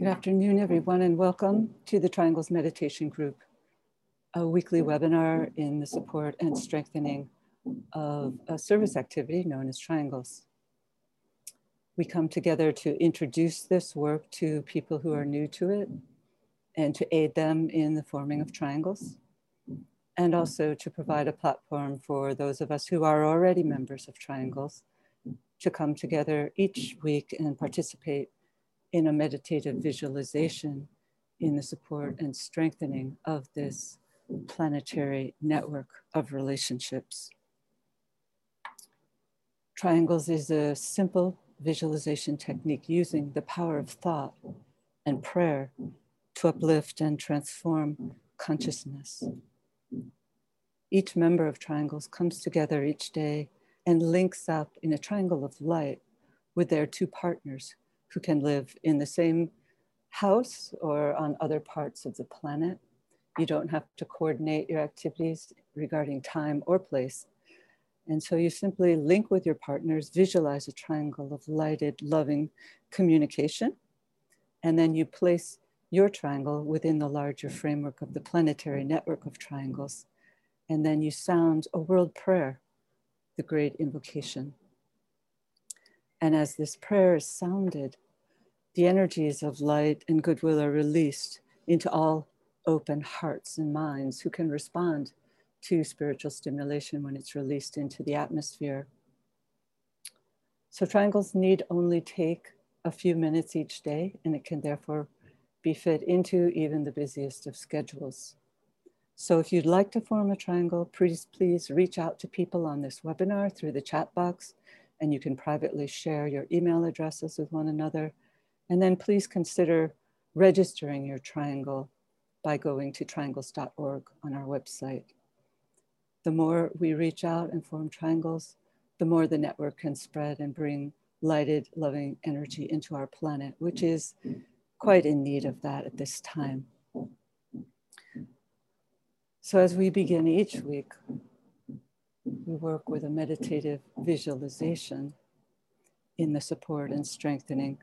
Good afternoon, everyone, and welcome to the Triangles Meditation Group, a weekly webinar in the support and strengthening of a service activity known as Triangles. We come together to introduce this work to people who are new to it and to aid them in the forming of triangles, and also to provide a platform for those of us who are already members of Triangles to come together each week and participate in a meditative visualization in the support and strengthening of this planetary network of relationships. Triangles is a simple visualization technique using the power of thought and prayer to uplift and transform consciousness. Each member of Triangles comes together each day and links up in a triangle of light with their two partners who can live in the same house or on other parts of the planet. You don't have to coordinate your activities regarding time or place. And so you simply link with your partners, visualize a triangle of lighted, loving communication, and then you place your triangle within the larger framework of the planetary network of triangles. And then you sound a world prayer, the great invocation. And as this prayer is sounded, the energies of light and goodwill are released into all open hearts and minds who can respond to spiritual stimulation when it's released into the atmosphere. So, triangles need only take a few minutes each day, and it can therefore be fit into even the busiest of schedules. So, if you'd like to form a triangle, please, please reach out to people on this webinar through the chat box, and you can privately share your email addresses with one another and then please consider registering your triangle by going to triangles.org on our website. The more we reach out and form triangles, the more the network can spread and bring lighted, loving energy into our planet, which is quite in need of that at this time. So, as we begin each week, we work with a meditative visualization in the support and strengthening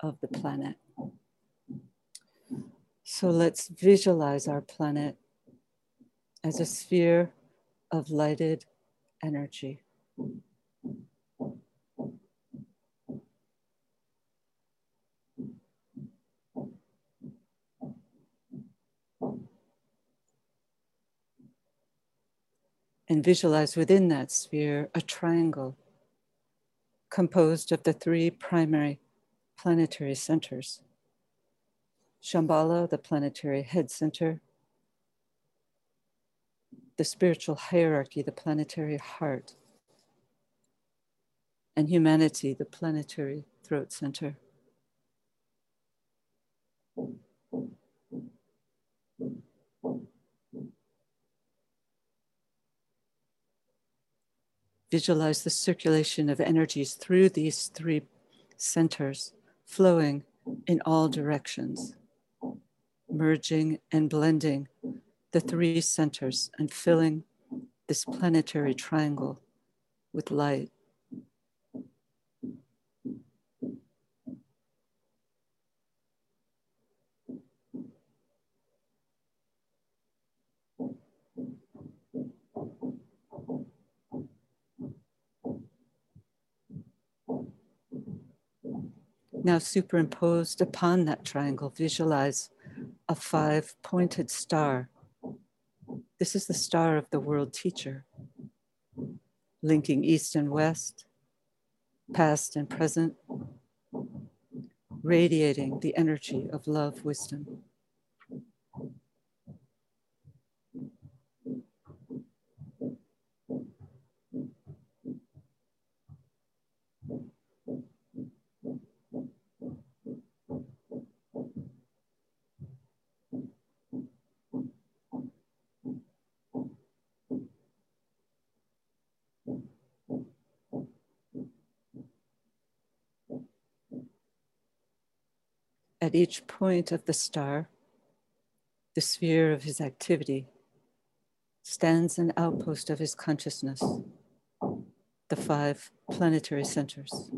of the planet. So let's visualize our planet as a sphere of lighted energy. And visualize within that sphere a triangle composed of the three primary planetary centers. Shambhala, the planetary head center, the spiritual hierarchy, the planetary heart, and humanity, the planetary throat center. Visualize the circulation of energies through these three centers flowing in all directions, merging and blending the three centers and filling this planetary triangle with light. Now, superimposed upon that triangle, visualize a five pointed star. This is the star of the world teacher, linking east and west, past and present, radiating the energy of love, wisdom. at each point of the star, the sphere of his activity, stands an outpost of his consciousness, the five planetary centers.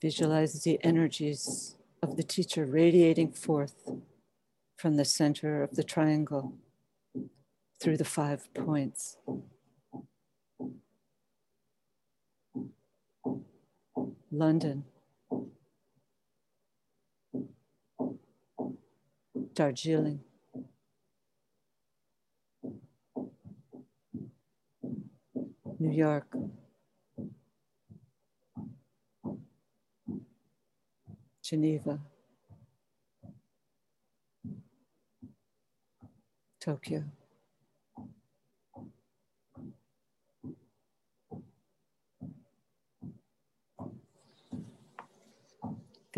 Visualize the energies of the teacher radiating forth from the center of the triangle through the five points. London, Darjeeling, New York, Geneva, Tokyo.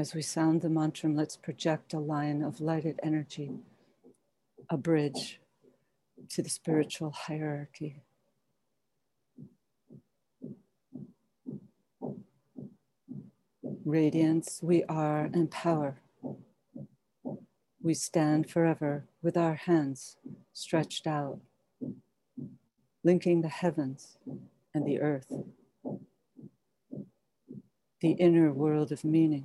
As we sound the mantra, let's project a line of lighted energy, a bridge to the spiritual hierarchy. Radiance, we are, and power. We stand forever with our hands stretched out, linking the heavens and the earth, the inner world of meaning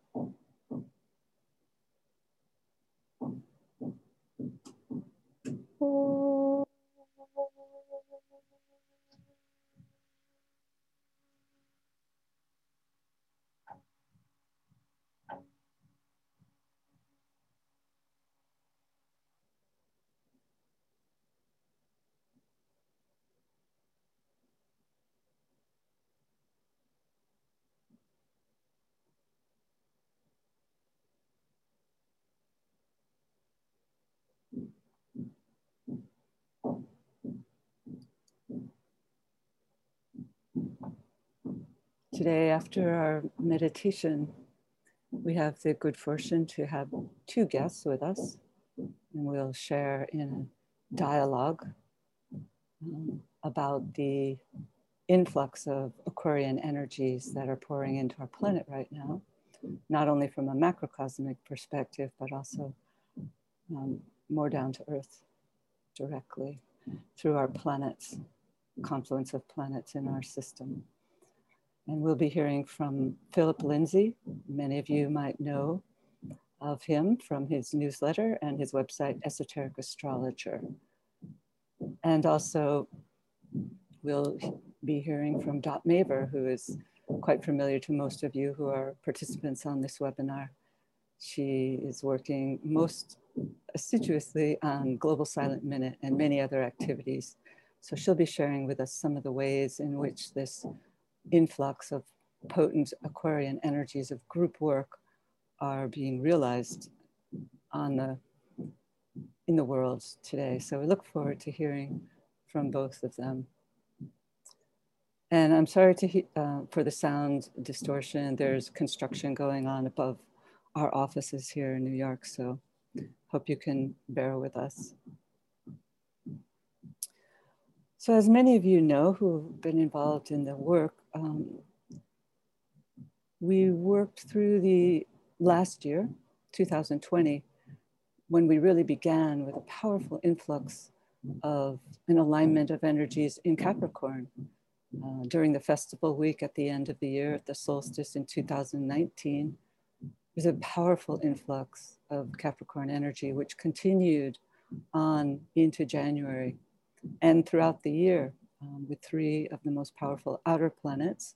Oh. Today, after our meditation, we have the good fortune to have two guests with us, and we'll share in a dialogue um, about the influx of Aquarian energies that are pouring into our planet right now, not only from a macrocosmic perspective, but also um, more down to earth directly through our planets, confluence of planets in our system. And we'll be hearing from Phillip Lindsay. Many of you might know of him from his newsletter and his website, Esoteric Astrologer. And also, we'll be hearing from Dot Maver, who is quite familiar to most of you who are participants on this webinar. She is working most assiduously on Global Silent Minute and many other activities. So she'll be sharing with us some of the ways in which this influx of potent Aquarian energies of group work are being realized on the in the world today. So we look forward to hearing from both of them. And I'm sorry to uh, for the sound distortion. There's construction going on above our offices here in New York, so hope you can bear with us. So as many of you know who've been involved in the work, um, we worked through the last year, 2020, when we really began with a powerful influx of an alignment of energies in Capricorn. Uh, during the festival week at the end of the year, at the solstice in 2019, there's a powerful influx of Capricorn energy, which continued on into January and throughout the year um, with three of the most powerful outer planets,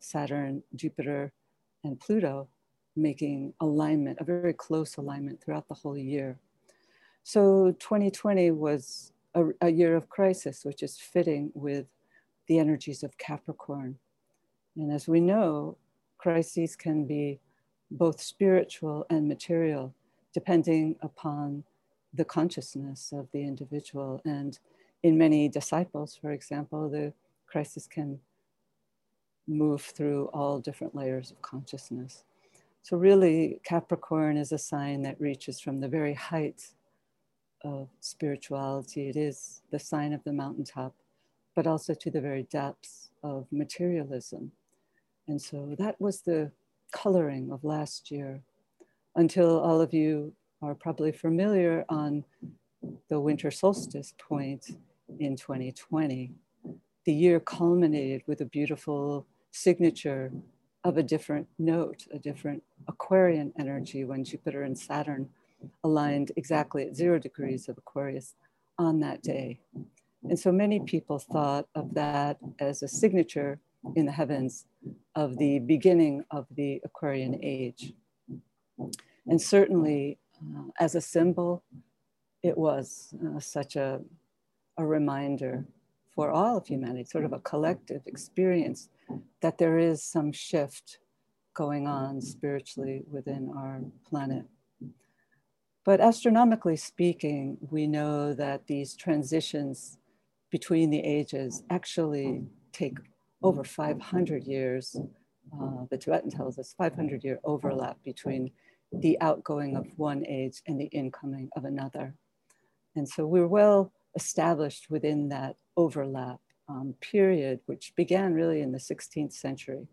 Saturn, Jupiter, and Pluto, making alignment, a very close alignment throughout the whole year. So 2020 was a, a year of crisis, which is fitting with the energies of Capricorn. And as we know, crises can be both spiritual and material, depending upon the consciousness of the individual. And in many disciples, for example, the crisis can move through all different layers of consciousness. So, really, Capricorn is a sign that reaches from the very heights of spirituality. It is the sign of the mountaintop, but also to the very depths of materialism. And so that was the coloring of last year until all of you are probably familiar on the winter solstice point in 2020. The year culminated with a beautiful signature of a different note, a different Aquarian energy when Jupiter and Saturn aligned exactly at zero degrees of Aquarius on that day. And so many people thought of that as a signature in the heavens of the beginning of the Aquarian age. And certainly, uh, as a symbol, it was uh, such a, a reminder for all of humanity, sort of a collective experience that there is some shift going on spiritually within our planet. But astronomically speaking, we know that these transitions between the ages actually take over 500 years. Uh, the Tibetan tells us 500 year overlap between the outgoing of one age and the incoming of another. And so we're well established within that overlap um, period, which began really in the 16th century.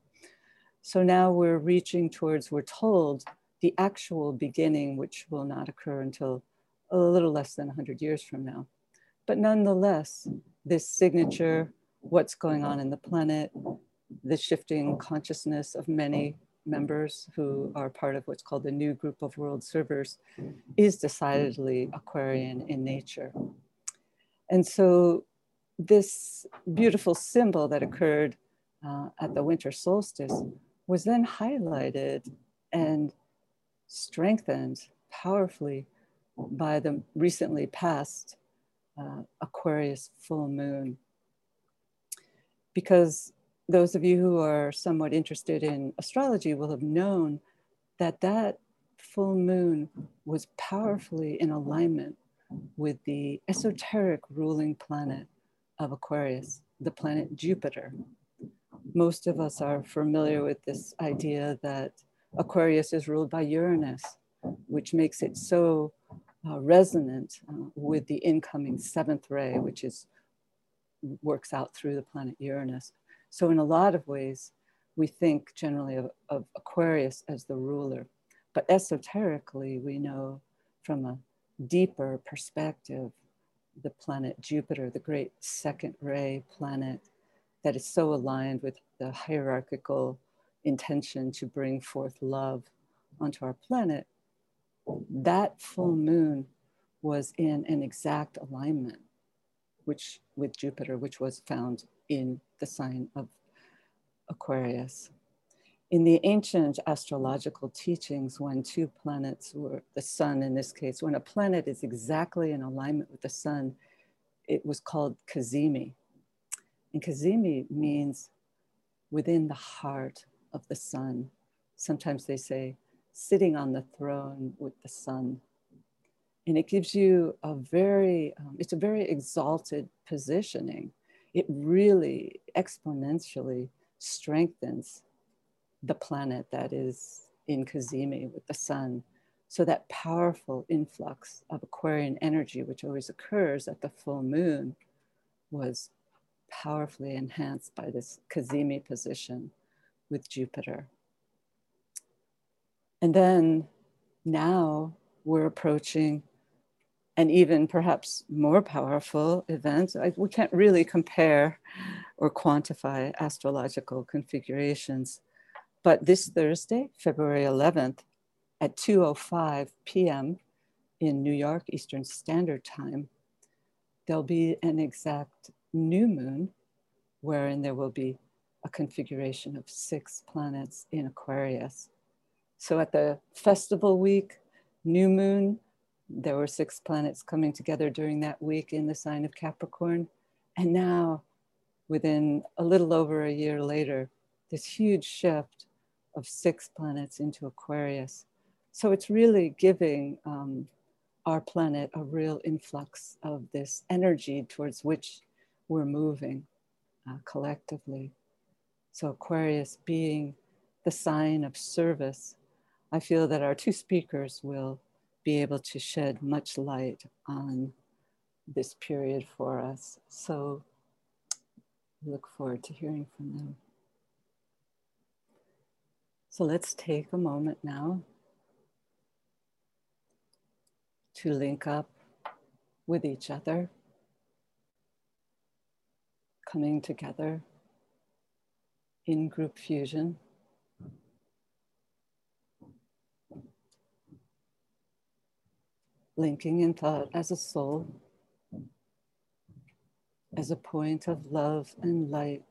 So now we're reaching towards, we're told, the actual beginning, which will not occur until a little less than 100 years from now. But nonetheless, this signature, what's going on in the planet, the shifting consciousness of many members who are part of what's called the new group of world servers is decidedly Aquarian in nature. And so this beautiful symbol that occurred uh, at the winter solstice was then highlighted and strengthened powerfully by the recently passed uh, Aquarius full moon. Because those of you who are somewhat interested in astrology will have known that that full moon was powerfully in alignment with the esoteric ruling planet of Aquarius, the planet Jupiter. Most of us are familiar with this idea that Aquarius is ruled by Uranus, which makes it so uh, resonant uh, with the incoming seventh ray, which is works out through the planet Uranus. So in a lot of ways, we think generally of, of Aquarius as the ruler, but esoterically, we know from a deeper perspective the planet Jupiter, the great second ray planet that is so aligned with the hierarchical intention to bring forth love onto our planet, that full moon was in an exact alignment which with Jupiter, which was found in the sign of Aquarius. In the ancient astrological teachings, when two planets were, the sun in this case, when a planet is exactly in alignment with the sun, it was called Cazimi. And Cazimi means within the heart of the sun. Sometimes they say sitting on the throne with the sun. And it gives you a very, um, it's a very exalted positioning. It really exponentially strengthens the planet that is in Cazimi with the sun. So that powerful influx of Aquarian energy, which always occurs at the full moon, was powerfully enhanced by this Cazimi position with Jupiter. And then now we're approaching an even perhaps more powerful event. I, we can't really compare or quantify astrological configurations. But this Thursday, February 11th, at 2.05 p.m. in New York Eastern Standard Time, there'll be an exact new moon wherein there will be a configuration of six planets in Aquarius. So at the festival week, new moon, there were six planets coming together during that week in the sign of Capricorn. And now, within a little over a year later, this huge shift of six planets into Aquarius. So it's really giving um, our planet a real influx of this energy towards which we're moving uh, collectively. So, Aquarius being the sign of service, I feel that our two speakers will be able to shed much light on this period for us. So, look forward to hearing from them. So, let's take a moment now to link up with each other, coming together in group fusion. Linking in thought as a soul, as a point of love and light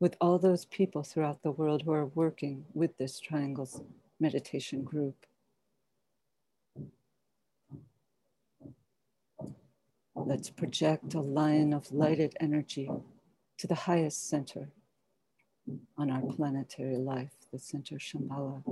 with all those people throughout the world who are working with this triangles meditation group. Let's project a line of lighted energy to the highest center on our planetary life, the center Shambhala.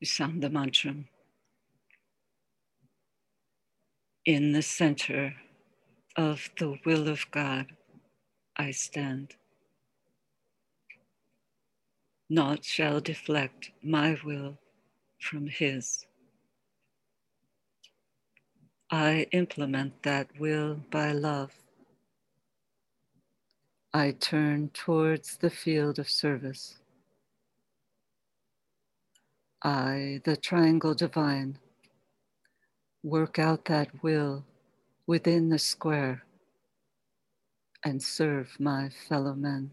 We sound the mantra. In the center of the will of God, I stand. Naught shall deflect my will from His. I implement that will by love. I turn towards the field of service. I, the triangle divine, work out that will within the square and serve my fellow men.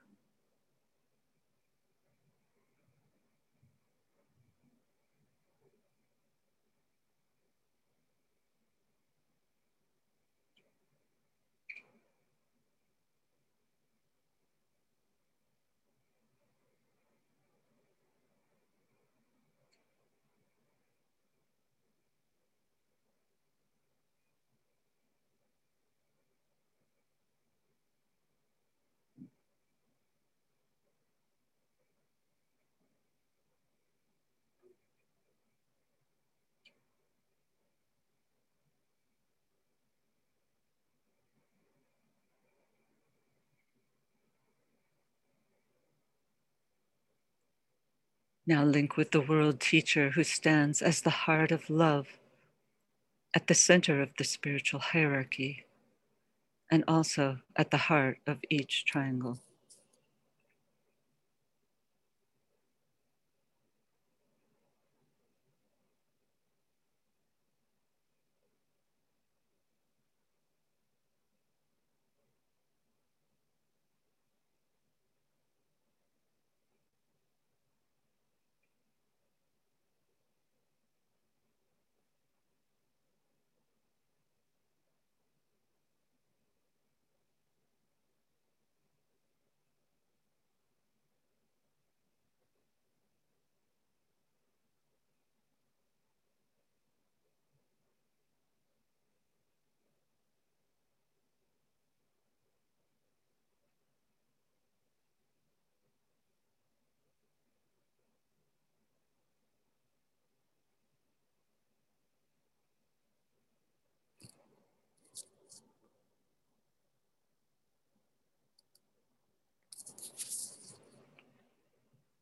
Now link with the world teacher who stands as the heart of love at the center of the spiritual hierarchy and also at the heart of each triangle.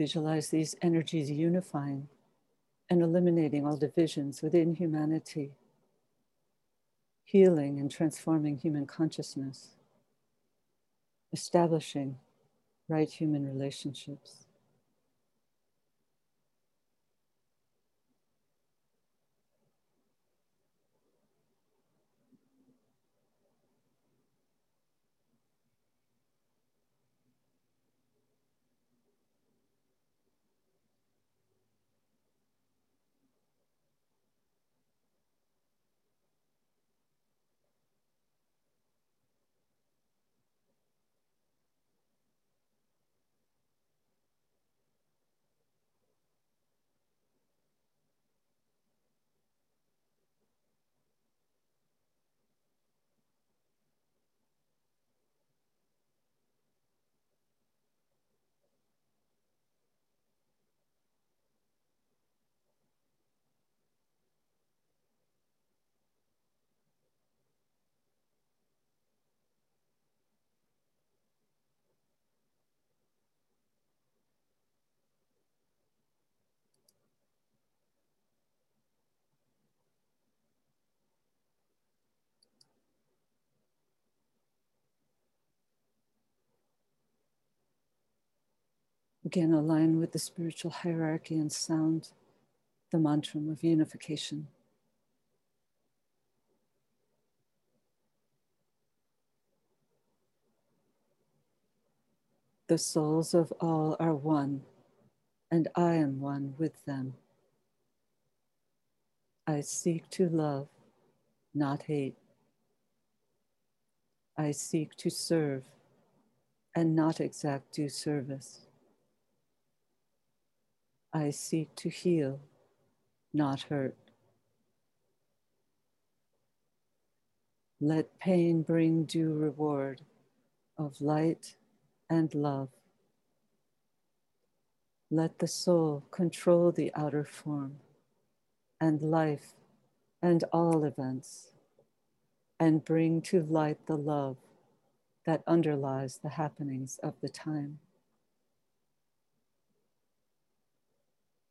Visualize these energies unifying and eliminating all divisions within humanity, healing and transforming human consciousness, establishing right human relationships. Again, align with the spiritual hierarchy and sound the mantra of unification. The souls of all are one, and I am one with them. I seek to love, not hate. I seek to serve and not exact due service. I seek to heal, not hurt. Let pain bring due reward of light and love. Let the soul control the outer form and life and all events and bring to light the love that underlies the happenings of the time.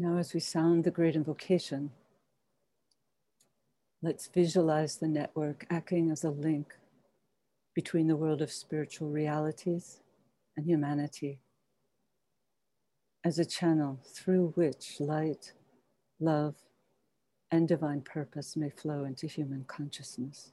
Now, as we sound the great invocation, let's visualize the network acting as a link between the world of spiritual realities and humanity, as a channel through which light, love, and divine purpose may flow into human consciousness.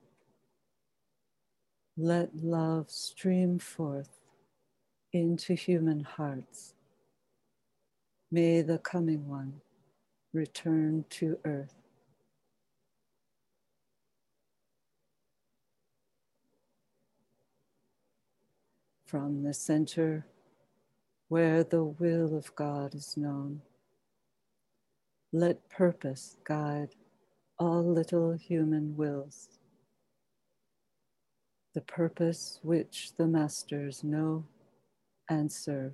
Let love stream forth into human hearts. May the coming one return to earth. From the center where the will of God is known, let purpose guide all little human wills the purpose which the masters know and serve.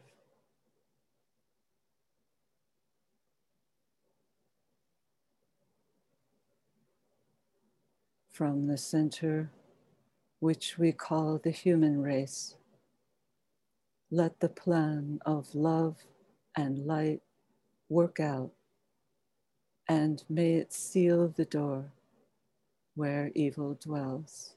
From the center, which we call the human race, let the plan of love and light work out, and may it seal the door where evil dwells.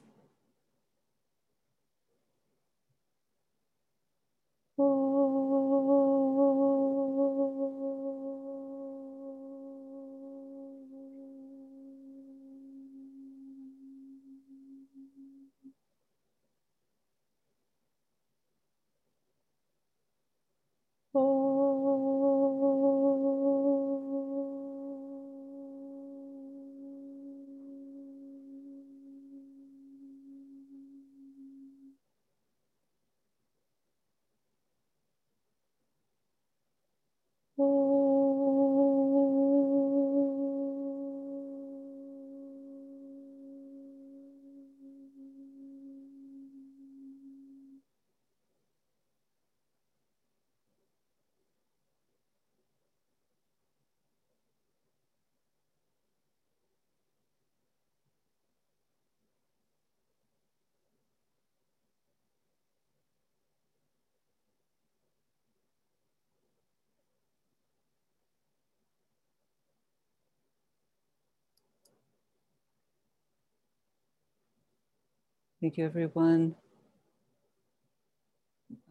Thank you, everyone.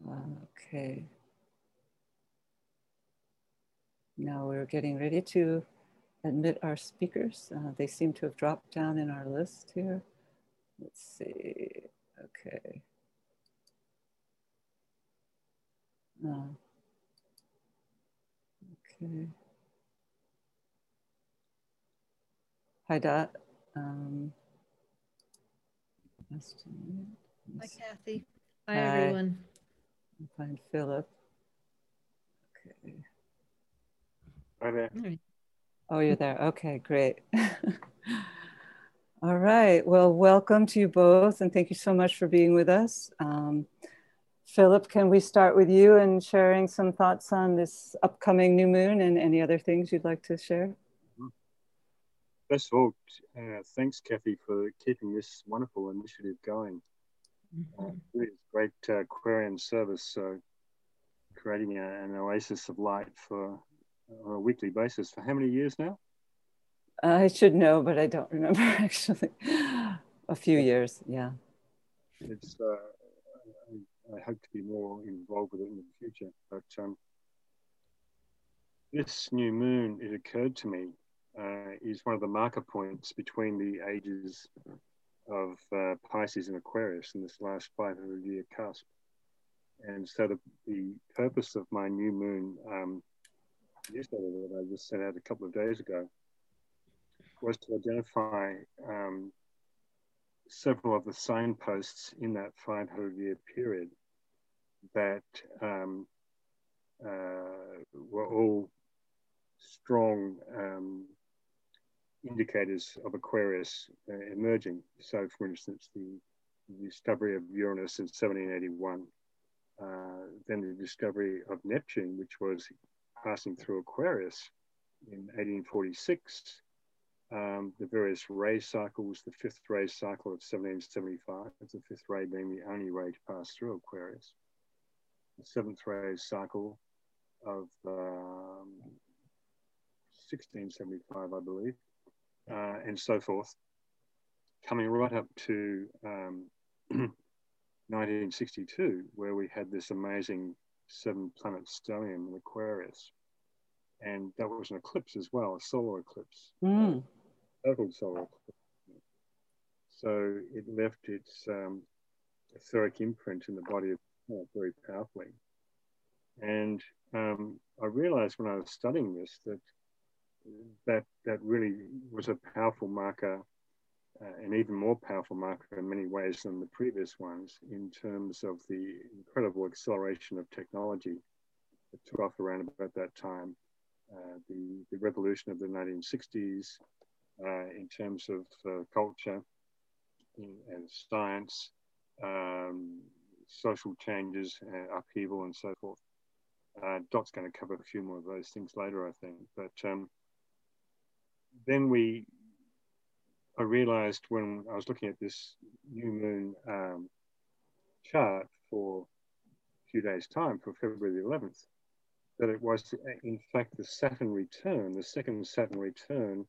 Okay. Now we're getting ready to admit our speakers. Uh, they seem to have dropped down in our list here. Let's see. Okay. Uh, okay. Hi, Dot. Um, Hi, Kathy. Hi, Hi. everyone. find Phillip. Okay. Hi there. Oh, you're there. Okay, great. All right. Well, welcome to you both, and thank you so much for being with us. Um, Phillip, can we start with you and sharing some thoughts on this upcoming new moon and any other things you'd like to share? First of all, uh, thanks, Kathy, for keeping this wonderful initiative going. Mm-hmm. Uh, it's great uh, Aquarian service, so creating a, an oasis of light for on a weekly basis for how many years now? I should know, but I don't remember actually. a few years, yeah. It's. Uh, I, I, hope to be more involved with it in the future. But um, this new moon, it occurred to me, uh, is one of the marker points between the ages of uh, Pisces and Aquarius in this last 500 year cusp. And so the, the purpose of my new moon um, newsletter that I just sent out a couple of days ago was to identify um, several of the signposts in that 500 year period that um, uh, were all strong um, indicators of Aquarius uh, emerging. So, for instance, the, the discovery of Uranus in 1781, uh, then the discovery of Neptune, which was passing through Aquarius in 1846, um, the various ray cycles, the fifth ray cycle of 1775, the fifth ray being the only ray to pass through Aquarius, the seventh ray cycle of um, 1675, I believe, uh, and so forth, coming right up to um, 1962, where we had this amazing seven planet stellium in Aquarius. And that was an eclipse as well, a solar eclipse. Mm. Total solar eclipse. So it left its um, etheric imprint in the body of the very powerfully. And um, I realized when I was studying this that that that really was a powerful marker uh, an even more powerful marker in many ways than the previous ones in terms of the incredible acceleration of technology that took off around about that time. Uh, the, the revolution of the 1960s uh, in terms of uh, culture in, and science, um, social changes, uh, upheaval, and so forth. Uh, Dot's going to cover a few more of those things later, I think. But um, then we I realized when I was looking at this new moon um, chart for a few days' time, for February the 11th, that it was in fact the Saturn return, the second Saturn return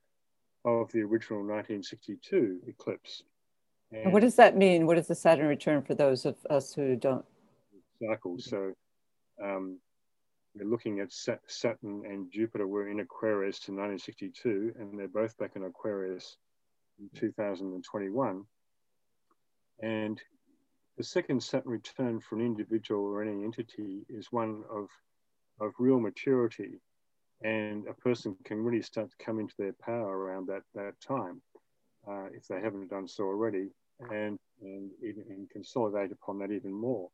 of the original 1962 eclipse. And what does that mean? What is the Saturn return for those of us who don't? Cycle. So um, we're looking at Saturn and Jupiter were in Aquarius in 1962, and they're both back in Aquarius in 2021. And the second Saturn return for an individual or any entity is one of, of real maturity. And a person can really start to come into their power around that, that time, uh, if they haven't done so already, and, and, and consolidate upon that even more.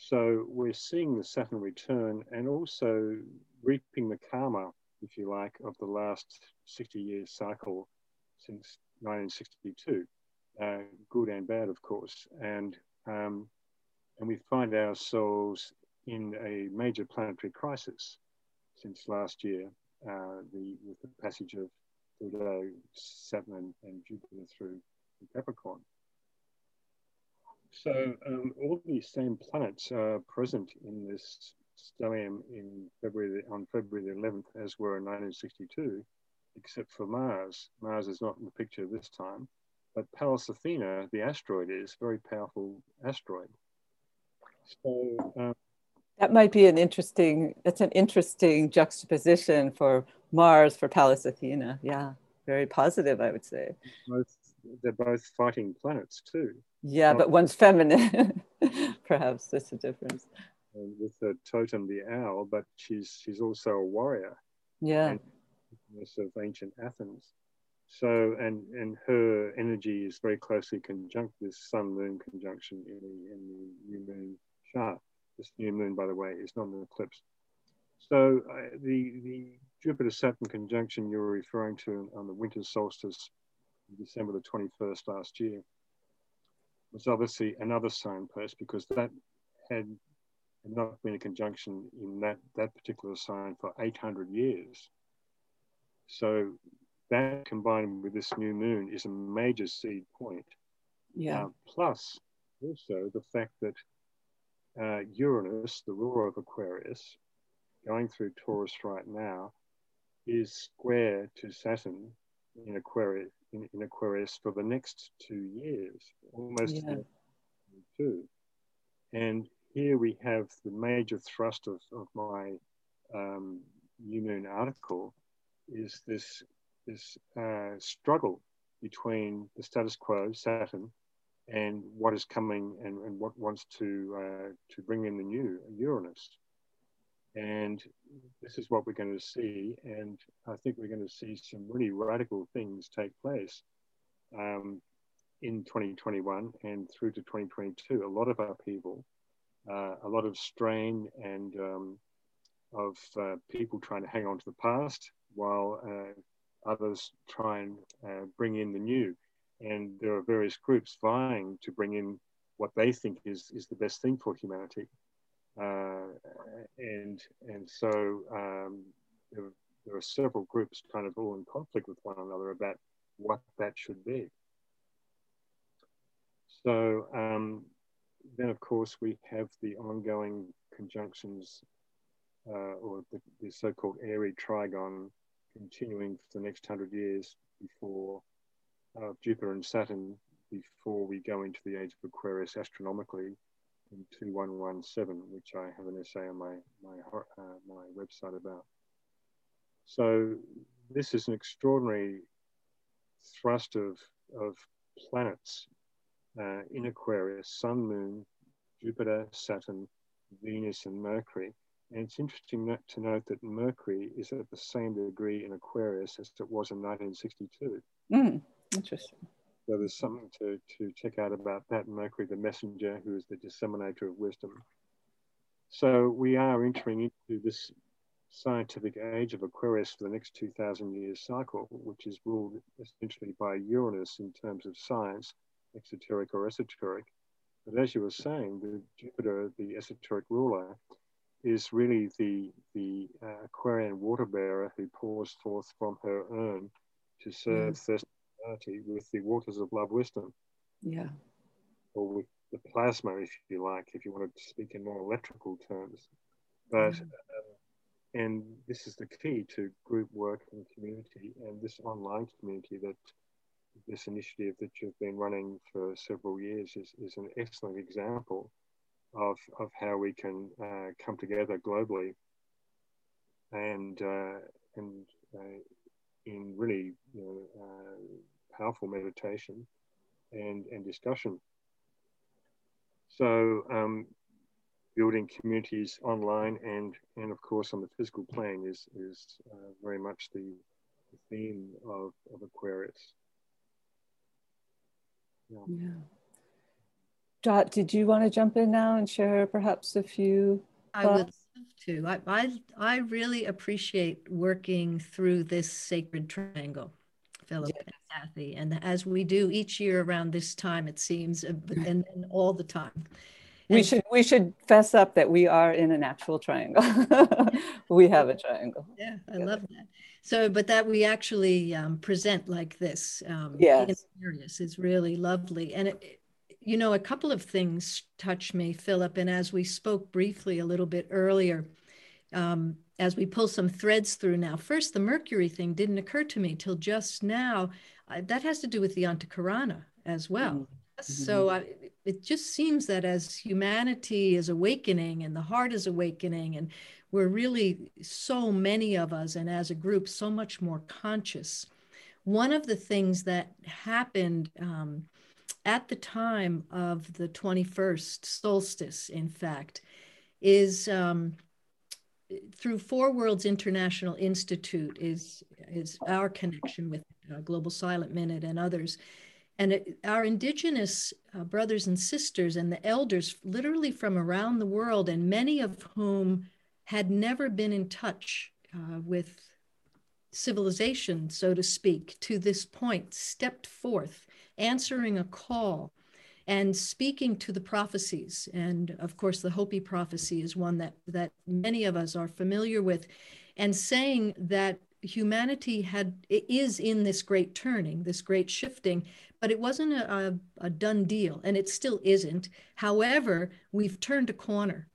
So we're seeing the Saturn return and also reaping the karma, if you like, of the last 60 years cycle since 1962, uh, good and bad, of course. And, um, and we find ourselves in a major planetary crisis since last year, uh, the, with the passage of Pluto, Saturn, and Jupiter through Capricorn. So um, all these same planets are present in this stellium in February on February the 11th, as were in 1962 except for Mars. Mars is not in the picture this time, but Pallas Athena, the asteroid, is a very powerful asteroid. So um, that might be an interesting. That's an interesting juxtaposition for Mars for Pallas Athena. Yeah, very positive, I would say. Both, they're both fighting planets too. Yeah, but one's feminine. Perhaps that's the difference. With the totem, the owl, but she's she's also a warrior. Yeah. Of ancient Athens. So, and and her energy is very closely conjunct this Sun Moon conjunction in the, in the new moon chart. This new moon, by the way, is not an eclipse. So, uh, the the Jupiter Saturn conjunction you were referring to on the winter solstice, December the 21st last year, was obviously another signpost because that had not been a conjunction in that, that particular sign for 800 years. So that combined with this new moon is a major seed point. Yeah. Uh, plus, also the fact that uh, Uranus, the ruler of Aquarius, going through Taurus right now, is square to Saturn in Aquarius, in, in Aquarius for the next two years, almost yeah. two. And here we have the major thrust of, of my um, new moon article is this this uh, struggle between the status quo, Saturn, and what is coming and, and what wants to uh, to bring in the new Uranus. And this is what we're going to see. And I think we're going to see some really radical things take place um, in 2021 and through to 2022. A lot of upheaval, uh, a lot of strain, and um, of uh, people trying to hang on to the past while uh, others try and uh, bring in the new. And there are various groups vying to bring in what they think is, is the best thing for humanity. Uh, and and so um, there, there, are several groups kind of all in conflict with one another about what that should be. So um, then, of course, we have the ongoing conjunctions uh, or the, the so-called airy trigon continuing for the next hundred years before uh, Jupiter and Saturn before we go into the age of Aquarius astronomically in 2117, which I have an essay on my, my, uh, my website about. So this is an extraordinary thrust of, of planets uh, in Aquarius, Sun, Moon, Jupiter, Saturn, Venus, and Mercury. And it's interesting to note that Mercury is at the same degree in Aquarius as it was in 1962. Mm, interesting. So there's something to, to check out about that Mercury, the messenger, who is the disseminator of wisdom. So we are entering into this scientific age of Aquarius for the next 2,000 years cycle, which is ruled essentially by Uranus in terms of science, exoteric or esoteric. But as you were saying, the Jupiter, the esoteric ruler, is really the, the uh, Aquarian water bearer who pours forth from her urn to serve mm with the waters of love wisdom. Yeah. Or with the plasma, if you like, if you want to speak in more electrical terms. But, mm. um, and this is the key to group work and community and this online community that this initiative that you've been running for several years is, is an excellent example of, of how we can uh, come together globally and, uh, and uh, in really you know, uh, powerful meditation and, and discussion. So um, building communities online and, and of course on the physical plane is, is uh, very much the, the theme of, of Aquarius. Yeah. yeah. Dot, did you want to jump in now and share perhaps a few? Thoughts? I would love to. I, I, I really appreciate working through this sacred triangle, Phillip yes. and Kathy. And as we do each year around this time, it seems, uh, and, and all the time. we should we should fess up that we are in an actual triangle. we have a triangle. Yeah, I love that. So, but that we actually um, present like this, um, yes, is really lovely, and it, you know, a couple of things touch me, Phillip. And as we spoke briefly a little bit earlier, um, as we pull some threads through now, first, the Mercury thing didn't occur to me till just now. Uh, that has to do with the Antahkarana as well. So I, it just seems that as humanity is awakening and the heart is awakening, and we're really so many of us, and as a group, so much more conscious. One of the things that happened um, at the time of the 21st solstice, in fact, is um, through Four Worlds International Institute is is our connection with uh, Global Silent Minute and others. And it, our indigenous uh, brothers and sisters and the elders, literally from around the world, and many of whom had never been in touch uh, with civilization, so to speak, to this point, stepped forth, answering a call and speaking to the prophecies. And of course, the Hopi prophecy is one that, that many of us are familiar with, and saying that humanity had is in this great turning, this great shifting, but it wasn't a, a, a done deal, and it still isn't. However, we've turned a corner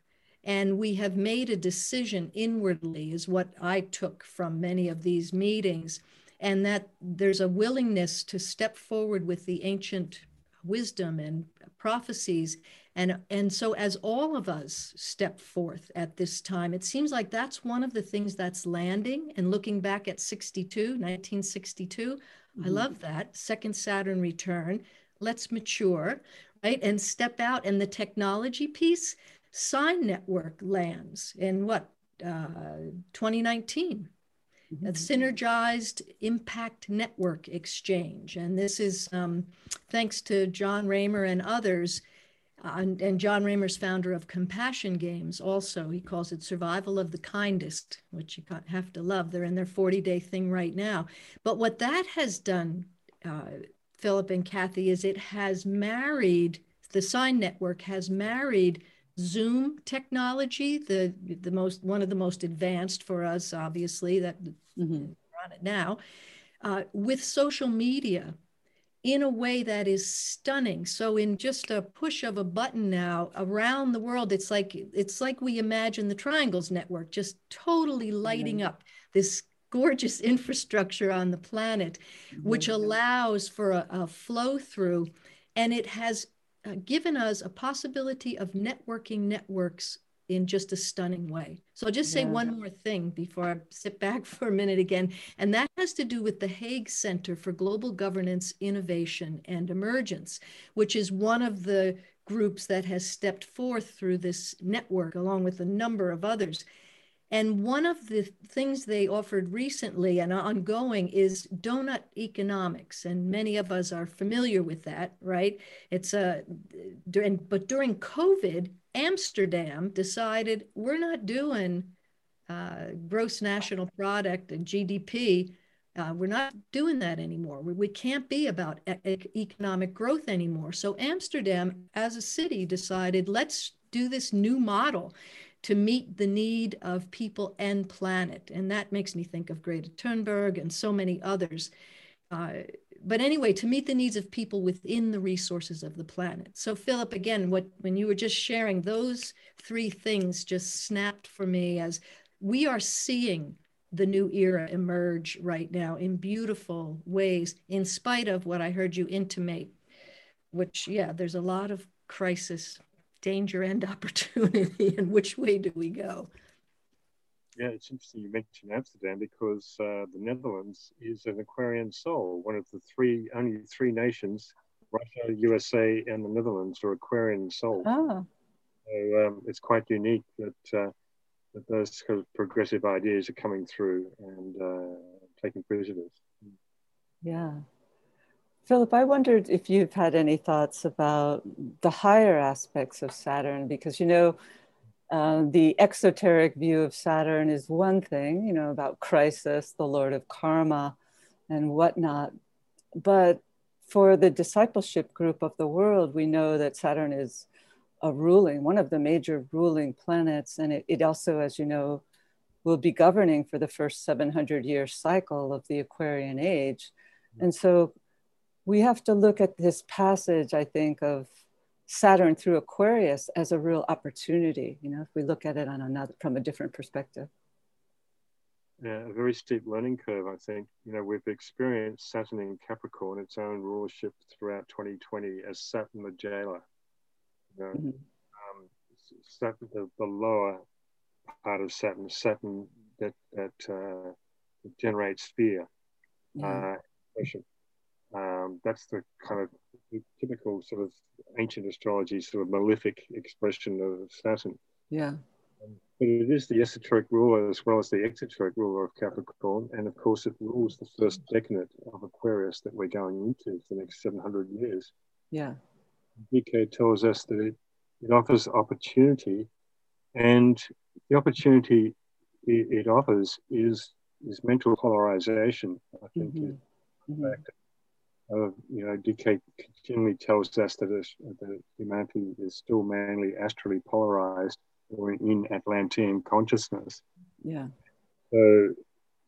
and we have made a decision inwardly, is what I took from many of these meetings, and that there's a willingness to step forward with the ancient wisdom and prophecies. And, and so, as all of us step forth at this time, it seems like that's one of the things that's landing. And looking back at 62, 1962, mm-hmm. I love that. Second Saturn return. Let's mature, right? And step out. And the technology piece, SINE Network lands in what, uh, 2019? Mm-hmm. synergized impact network exchange. And this is um, thanks to Jon Ramer and others. Uh, and, and, Jon Ramer's founder of Compassion Games also. He calls it Survival of the Kindest, which you have to love. They're in their 40 day thing right now. But what that has done, uh, Phillip and Kathy, is it has married, the SINE Network has married Zoom technology, the the most one of the most advanced for us, obviously that mm-hmm. we're on it now, uh, with social media in a way that is stunning. So in just a push of a button now around the world, it's like it's like we imagine the Triangles Network just totally lighting mm-hmm. up this gorgeous infrastructure on the planet, mm-hmm. which allows for a, a flow through, and it has uh, given us a possibility of networking networks in just a stunning way. So I'll just say yeah. one more thing before I sit back for a minute again, and that has to do with the Hague Center for Global Governance, Innovation, and Emergence, which is one of the groups that has stepped forth through this network, along with a number of others. And one of the things they offered recently and ongoing is donut economics. And many of us are familiar with that, right? It's a, during, but during COVID, Amsterdam decided we're not doing uh, gross national product and GDP. Uh, we're not doing that anymore. We, we can't be about e economic growth anymore. So Amsterdam, as a city, decided let's do this new model to meet the need of people and planet. And that makes me think of Greta Thunberg and so many others. Uh, but anyway, to meet the needs of people within the resources of the planet. So, Phillip, again, what when you were just sharing, those three things just snapped for me as we are seeing the new era emerge right now in beautiful ways, in spite of what I heard you intimate, which, yeah, there's a lot of crisis danger and opportunity and which way do we go? Yeah, it's interesting you mentioned Amsterdam because uh, the Netherlands is an Aquarian soul. One of the three, only three nations, Russia, USA, and the Netherlands are Aquarian souls. Oh. So um, it's quite unique that, uh, that those kind of progressive ideas are coming through and uh, taking prisoners. Yeah. Phillip, I wondered if you've had any thoughts about the higher aspects of Saturn, because you know, uh, the exoteric view of Saturn is one thing, you know, about crisis, the Lord of Karma, and whatnot. But for the discipleship group of the world, we know that Saturn is a ruling, one of the major ruling planets. And it, it also, as you know, will be governing for the first 700 year cycle of the Aquarian age. And so we have to look at this passage, I think, of Saturn through Aquarius as a real opportunity, you know, if we look at it on another from a different perspective. Yeah, a very steep learning curve, I think. You know, we've experienced Saturn in Capricorn, its own rulership throughout 2020 as Saturn the jailer. You know, mm-hmm. um, Saturn, the, the, lower part of Saturn, Saturn that, that uh, generates fear, yeah. uh, um, that's the kind of typical sort of ancient astrology sort of malefic expression of Saturn. Yeah. But it is the esoteric ruler as well as the exoteric ruler of Capricorn. And of course, it rules the first decade of Aquarius that we're going into for the next 700 years. Yeah. DK tells us that it, it offers opportunity, and the opportunity it, it offers is, is mental polarization, I think. Mm-hmm. Mm-hmm. Uh, you know, DK continually tells us that, that humanity is still mainly astrally polarized or in Atlantean consciousness. Yeah. So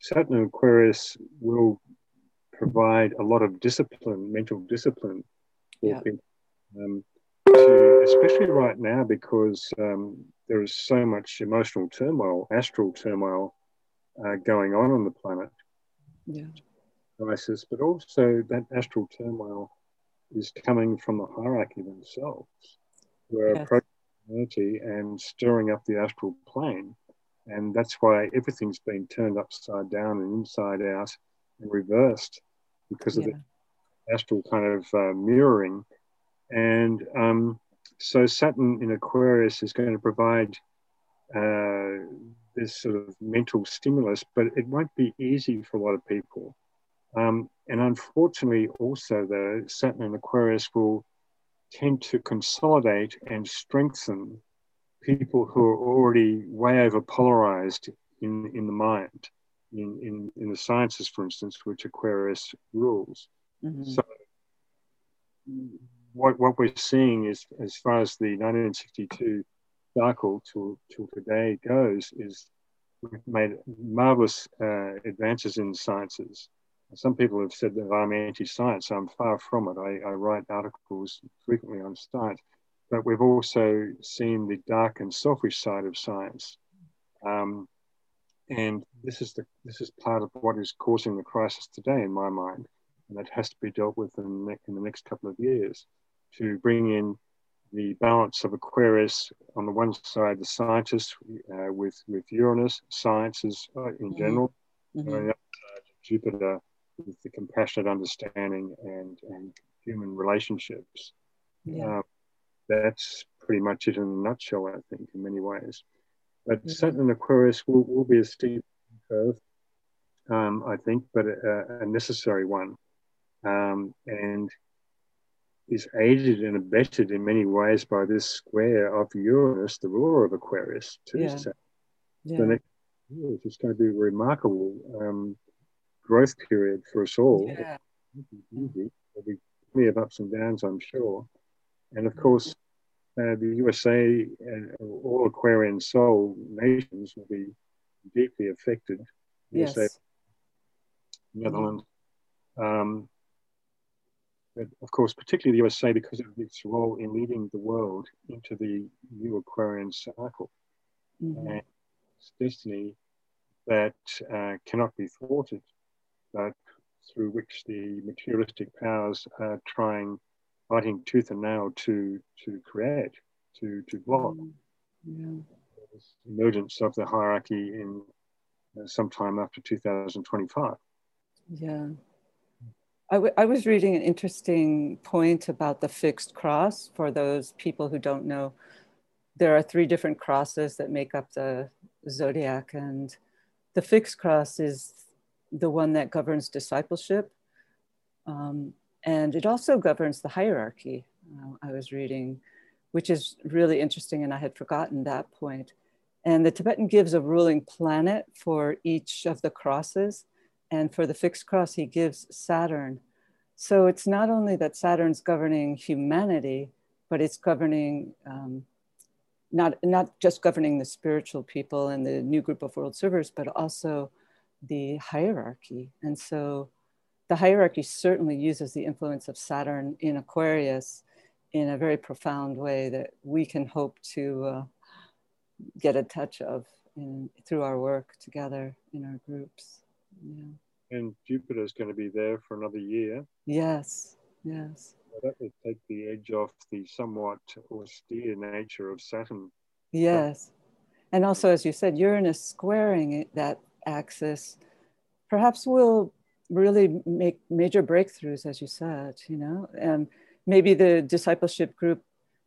Saturn and Aquarius will provide a lot of discipline, mental discipline for yeah. people. Um, to, especially right now because um, there is so much emotional turmoil, astral turmoil uh, going on on the planet. Yeah. Crisis, but also that astral turmoil is coming from the hierarchy themselves, who are yes humanity and stirring up the astral plane. And that's why everything's been turned upside down and inside out and reversed because of yeah. the astral kind of uh, mirroring. And um, so Saturn in Aquarius is going to provide uh, this sort of mental stimulus, but it won't be easy for a lot of people. Um, and unfortunately, also, though, Saturn and Aquarius will tend to consolidate and strengthen people who are already way over polarized in, in the mind, in, in, in the sciences, for instance, which Aquarius rules. Mm-hmm. So, what, what we're seeing is, as far as the 1962 cycle till, to today goes, is we've made marvelous uh, advances in sciences some people have said that I'm anti-science. I'm far from it. I, I write articles frequently on science, but we've also seen the dark and selfish side of science. Um, and this is the this is part of what is causing the crisis today, in my mind, and that has to be dealt with in the, in the next couple of years to bring in the balance of Aquarius on the one side, the scientists uh, with with Uranus, sciences uh, in general, mm-hmm. on the other side, Jupiter with the compassionate understanding and, and human relationships. Yeah. Uh, that's pretty much it in a nutshell, I think, in many ways. But mm-hmm. Saturn Aquarius will, will be a steep curve, um, I think, but a, a necessary one. Um, and is aided and abetted in many ways by this square of Uranus, the ruler of Aquarius, to yeah. Saturn. Yeah. The next years is going to be remarkable. Um, growth period for us all. Yeah. Easy. There'll be plenty of ups and downs, I'm sure. And of course, uh, the USA and all Aquarian soul nations will be deeply affected. Yes. USA, Netherlands. Um, but of course, particularly the USA because of its role in leading the world into the new Aquarian cycle. Mm-hmm. And its destiny that uh, cannot be thwarted uh, through which the materialistic powers are trying, fighting tooth and nail to to create, to to block. Mm, yeah. Emergence of the hierarchy in uh, sometime after 2025. Yeah. I, w- I was reading an interesting point about the fixed cross for those people who don't know. There are three different crosses that make up the zodiac, and the fixed cross is the one that governs discipleship. Um, and it also governs the hierarchy, uh, I was reading, which is really interesting. And I had forgotten that point. And the Tibetan gives a ruling planet for each of the crosses. And for the fixed cross, he gives Saturn. So it's not only that Saturn's governing humanity, but it's governing um, not, not just governing the spiritual people and the new group of world servers, but also the hierarchy. And so the hierarchy certainly uses the influence of Saturn in Aquarius in a very profound way that we can hope to uh, get a touch of in, through our work together in our groups. Yeah. And Jupiter is going to be there for another year. Yes, yes. That would take the edge off the somewhat austere nature of Saturn. Yes. And also, as you said, Uranus squaring that axis perhaps we'll really make major breakthroughs, as you said, you know, and maybe the discipleship group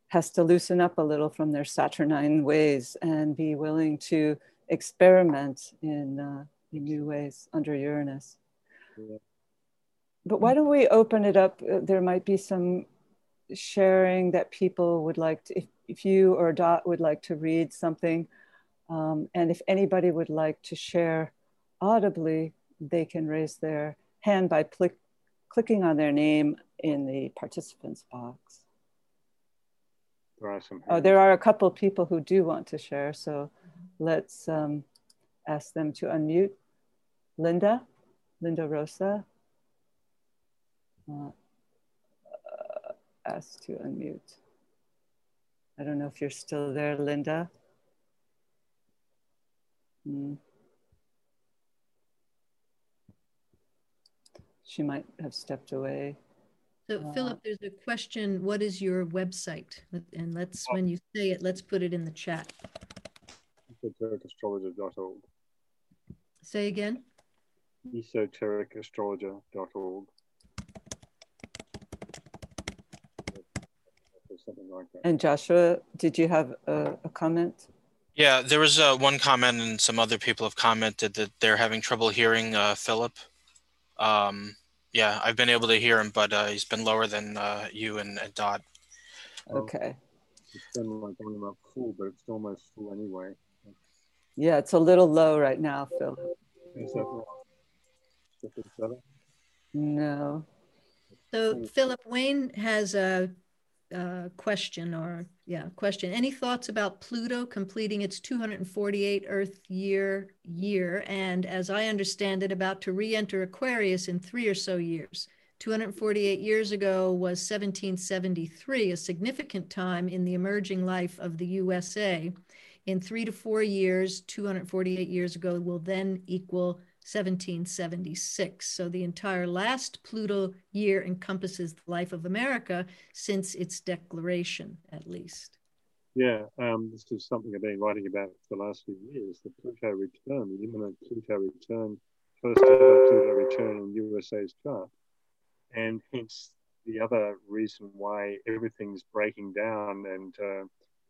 has to loosen up a little from their Saturnine ways and be willing to experiment in, uh, in new ways under Uranus. Yeah. But why don't we open it up? Uh, there might be some sharing that people would like to, if, if you or Dot would like to read something, um, and if anybody would like to share audibly, they can raise their hand by click, clicking on their name in the participants box. There are some. Oh, there are a couple people who do want to share, so let's um, ask them to unmute. Linda, Linda Rosa. Uh, uh, asked to unmute. I don't know if you're still there, Linda. Hmm. She might have stepped away. So uh, Phillip, there's a question. What is your website? And let's, when you say it, let's put it in the chat. Esotericastrologer.org. Say again. Esotericastrologer.org. Something like that. And Joshua, did you have a, a comment? Yeah, there was uh, one comment, and some other people have commented that they're having trouble hearing uh, Phillip. Um, yeah, I've been able to hear him, but uh, he's been lower than uh, you and, and Dot. Okay. It's been like going up full, but it's almost full anyway. Yeah, it's a little low right now, Phillip. Is that better? No. So Philip Wayne has a uh, question or yeah question. Any thoughts about pluto completing its 248 earth year year? And as i understand it about to re-enter aquarius in three or so years. 248 years ago was 1773 a significant time in the emerging life of the usa in three to four years 248 years ago will then equal 1776. So the entire last Pluto year encompasses the life of America since its declaration, at least. Yeah, um, this is something I've been writing about for the last few years the Pluto return, the imminent Pluto return, first ever Pluto return in USA's chart. And hence the other reason why everything's breaking down and uh,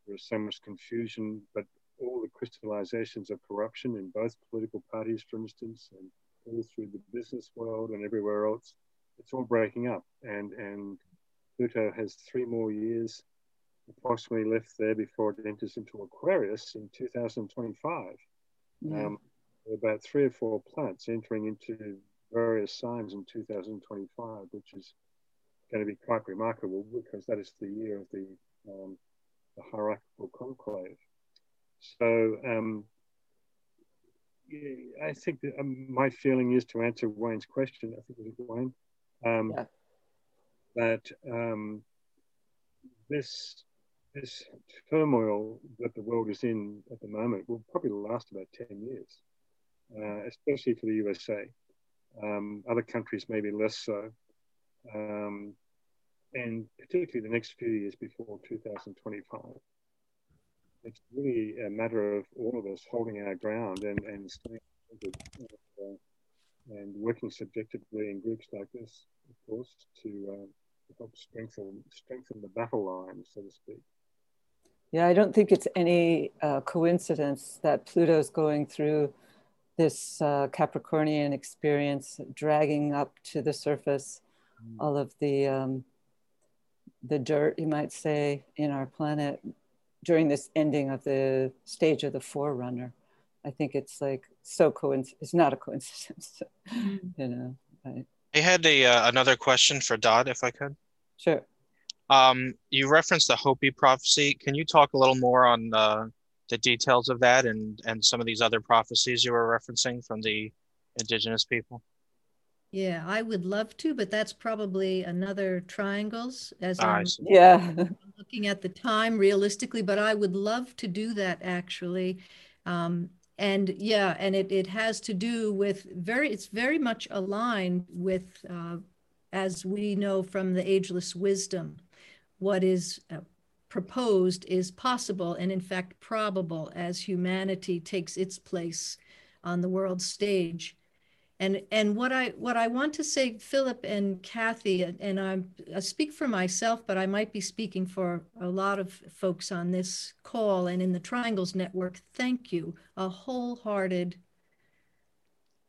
there's so much confusion, but all the crystallizations of corruption in both political parties, for instance, and all through the business world and everywhere else. It's all breaking up. And, and Pluto has three more years approximately left there before it enters into Aquarius in 2025. Yeah. Um, about three or four planets entering into various signs in 2025, which is going to be quite remarkable because that is the year of the, um, the hierarchical conclave. So um, I think that, um, my feeling is to answer Wayne's question. I think it was Wayne um, yeah. that um, this this turmoil that the world is in at the moment will probably last about ten years, uh, especially for the USA. Um, other countries maybe less so, um, and particularly the next few years before 2025 it's really a matter of all of us holding our ground and, and staying and, uh, and working subjectively in groups like this, of course, to, uh, to help strengthen strengthen the battle line, so to speak. Yeah, I don't think it's any uh, coincidence that Pluto's going through this uh, Capricornian experience, dragging up to the surface mm. all of the um, the dirt, you might say, in our planet, during this ending of the stage of the forerunner. I think it's like so coinc. It's not a coincidence, mm. you know. I, I had a uh, another question for Dot, if I could. Sure. Um, you referenced the Hopi prophecy. Can you talk a little more on uh, the details of that and and some of these other prophecies you were referencing from the indigenous people? Yeah, I would love to, but that's probably another triangles as I'm yeah. looking at the time realistically, but I would love to do that actually. Um, and yeah, and it, it has to do with very, it's very much aligned with, uh, as we know from the ageless wisdom, what is uh, proposed is possible and in fact probable as humanity takes its place on the world stage and and what I what I want to say, Phillip and Kathy, and I, I speak for myself, but I might be speaking for a lot of folks on this call and in the Triangles Network. Thank you, a wholehearted,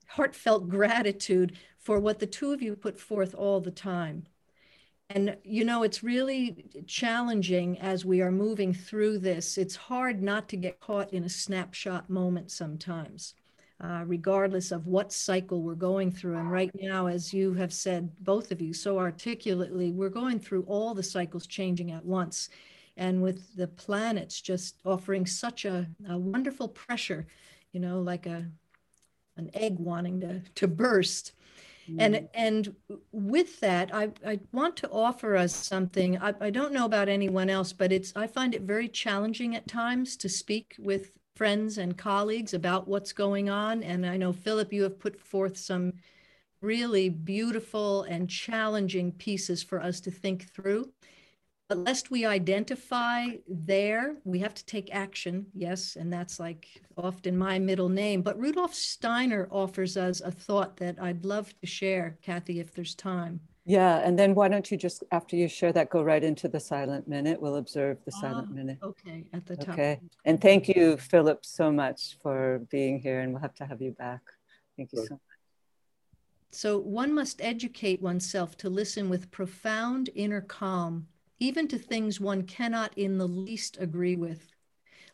heartfelt gratitude for what the two of you put forth all the time. And you know, it's really challenging as we are moving through this. It's hard not to get caught in a snapshot moment sometimes uh, regardless of what cycle we're going through. And right now, as you have said, both of you so articulately, we're going through all the cycles changing at once. And with the planets just offering such a, a wonderful pressure, you know, like a an egg wanting to, to burst. Mm. And and with that, I, I want to offer us something. I, I don't know about anyone else, but it's I find it very challenging at times to speak with friends and colleagues about what's going on. And I know, Phillip, you have put forth some really beautiful and challenging pieces for us to think through. But lest we identify there, we have to take action. Yes, and that's like often my middle name. But Rudolf Steiner offers us a thought that I'd love to share, Kathy, if there's time. Yeah, and then why don't you just, after you share that, go right into the silent minute? We'll observe the silent Ah, minute. Okay, at the top. Okay, and thank you, Phillip, so much for being here, and we'll have to have you back. Thank you so much. So one must educate oneself to listen with profound inner calm, even to things one cannot in the least agree with.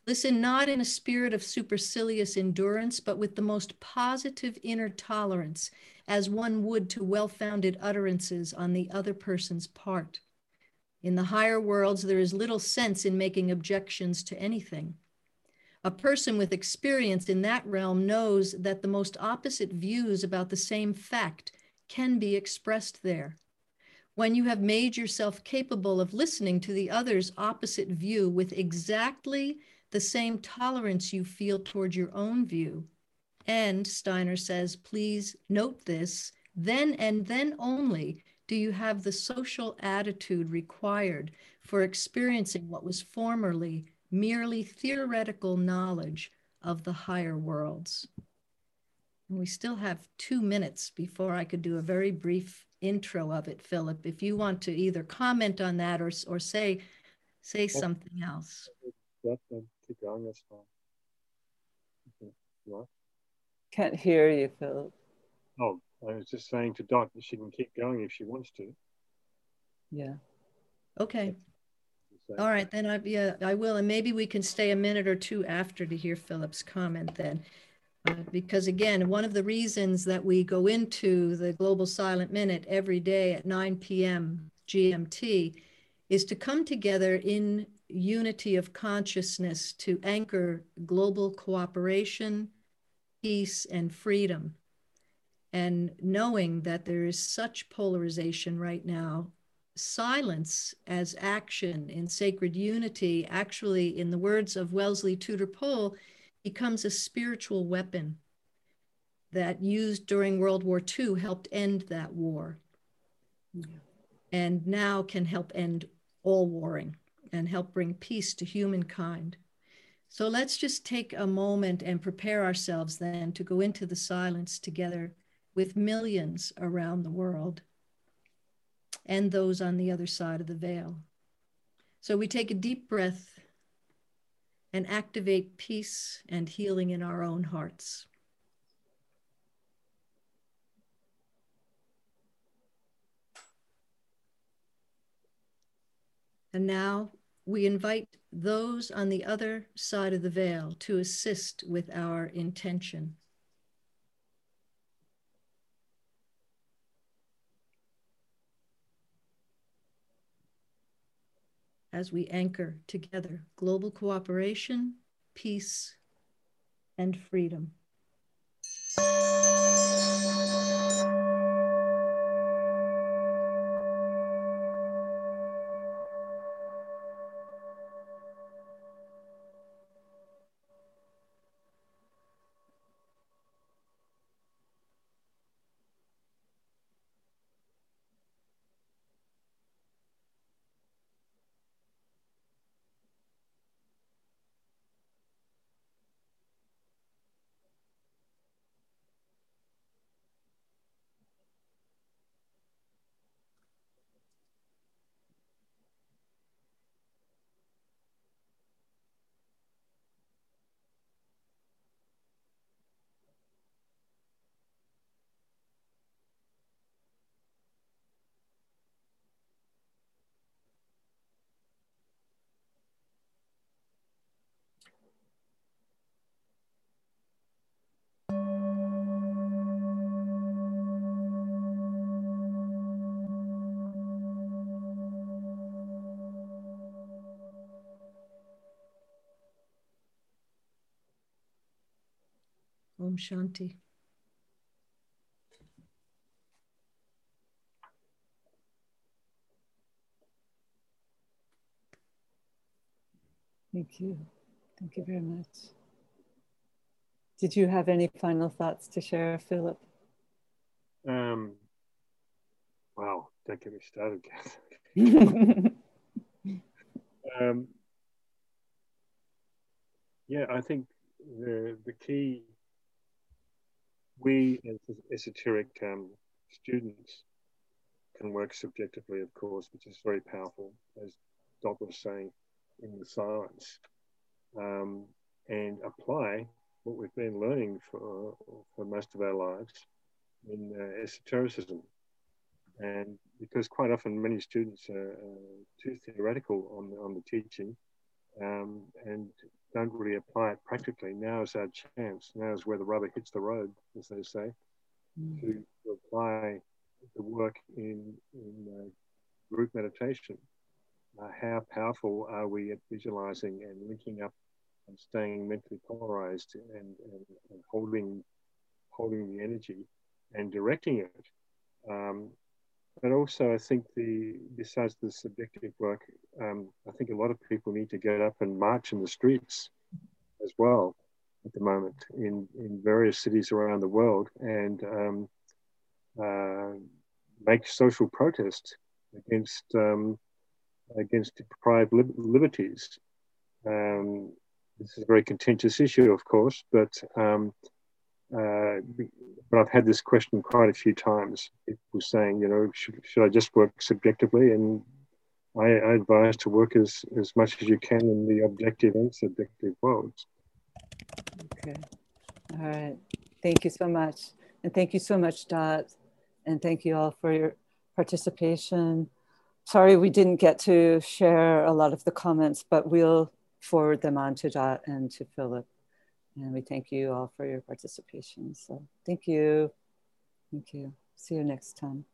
Listen not in a spirit of supercilious endurance, but with the most positive inner tolerance, as one would to well founded utterances on the other person's part. In the higher worlds, there is little sense in making objections to anything. A person with experience in that realm knows that the most opposite views about the same fact can be expressed there. When you have made yourself capable of listening to the other's opposite view with exactly the same tolerance you feel toward your own view. And Steiner says, please note this, then and then only do you have the social attitude required for experiencing what was formerly merely theoretical knowledge of the higher worlds. And we still have two minutes before I could do a very brief intro of it, Phillip. If you want to either comment on that or, or say say something else. That, keep going, that's fine. Okay. What? Can't hear you, Phillip. Oh, I was just saying to Dot that she can keep going if she wants to. Yeah. Okay. All right, then I, yeah, I will. And maybe we can stay a minute or two after to hear Phillip's comment then. Uh, because again, one of the reasons that we go into the Global Silent Minute every day at 9 p.m. GMT is to come together in unity of consciousness to anchor global cooperation, peace, and freedom. And knowing that there is such polarization right now, silence as action in sacred unity, actually, in the words of Wellesley Tudor Pole, becomes a spiritual weapon that used during World War II helped end that war. And now can help end all warring and help bring peace to humankind. So let's just take a moment and prepare ourselves then to go into the silence together with millions around the world and those on the other side of the veil. So we take a deep breath and activate peace and healing in our own hearts. And now we invite those on the other side of the veil to assist with our intention. As we anchor together global cooperation, peace, and freedom. Om Shanti. Thank you. Thank you very much. Did you have any final thoughts to share, Phillip? Um, wow, don't get me started, Kath. um, yeah, I think the the key we as esoteric um, students can work subjectively, of course, which is very powerful, as Dot was saying in the silence, um, and apply what we've been learning for for most of our lives in uh, esotericism. And because quite often many students are uh, too theoretical on on the teaching um, and don't really apply it practically, now is our chance. Now is where the rubber hits the road, as they say, mm. to, to, apply the work in, in uh, group meditation. Uh, how powerful are we at visualizing and linking up and staying mentally polarized and, and, and holding holding the energy and directing it. Um, but also, I think the besides the subjective work, um, I think a lot of people need to get up and march in the streets as well at the moment in, in various cities around the world and um, uh, make social protest against um, against deprived liberties. Um, this is a very contentious issue, of course, but um, uh, but I've had this question quite a few times. People saying, you know, should, should I just work subjectively? And I, I, advise to work as, as much as you can in the objective and subjective worlds. Okay. All right. Thank you so much. And thank you so much, Dot. And thank you all for your participation. Sorry we didn't get to share a lot of the comments, but we'll forward them on to Dot and to Phillip. And we thank you all for your participation. So thank you. Thank you. See you next time.